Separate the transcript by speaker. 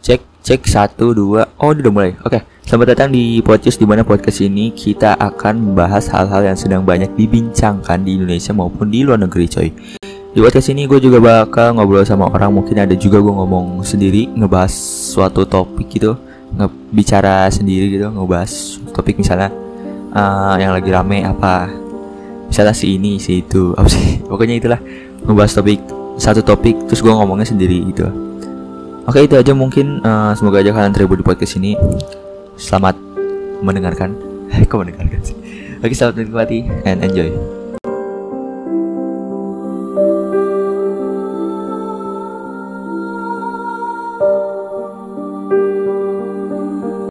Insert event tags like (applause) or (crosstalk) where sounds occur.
Speaker 1: Cek, cek satu dua. Oh, udah mulai. Oke, selamat datang di podcast di mana podcast ini kita akan membahas hal-hal yang sedang banyak dibincangkan di Indonesia maupun di luar negeri, coy. Di podcast ini gue juga bakal ngobrol sama orang. Mungkin ada juga gue ngomong sendiri, ngebahas suatu topik gitu, ngebicara sendiri gitu, ngebahas topik misalnya uh, yang lagi rame apa, misalnya si ini, si itu, apa sih? (laughs) Pokoknya itulah ngebahas topik satu topik, terus gue ngomongnya sendiri gitu. Oke itu aja mungkin uh, semoga aja kalian terhibur di podcast ini. Selamat mendengarkan. (laughs) Kok mendengarkan sih? Oke selamat menikmati and enjoy.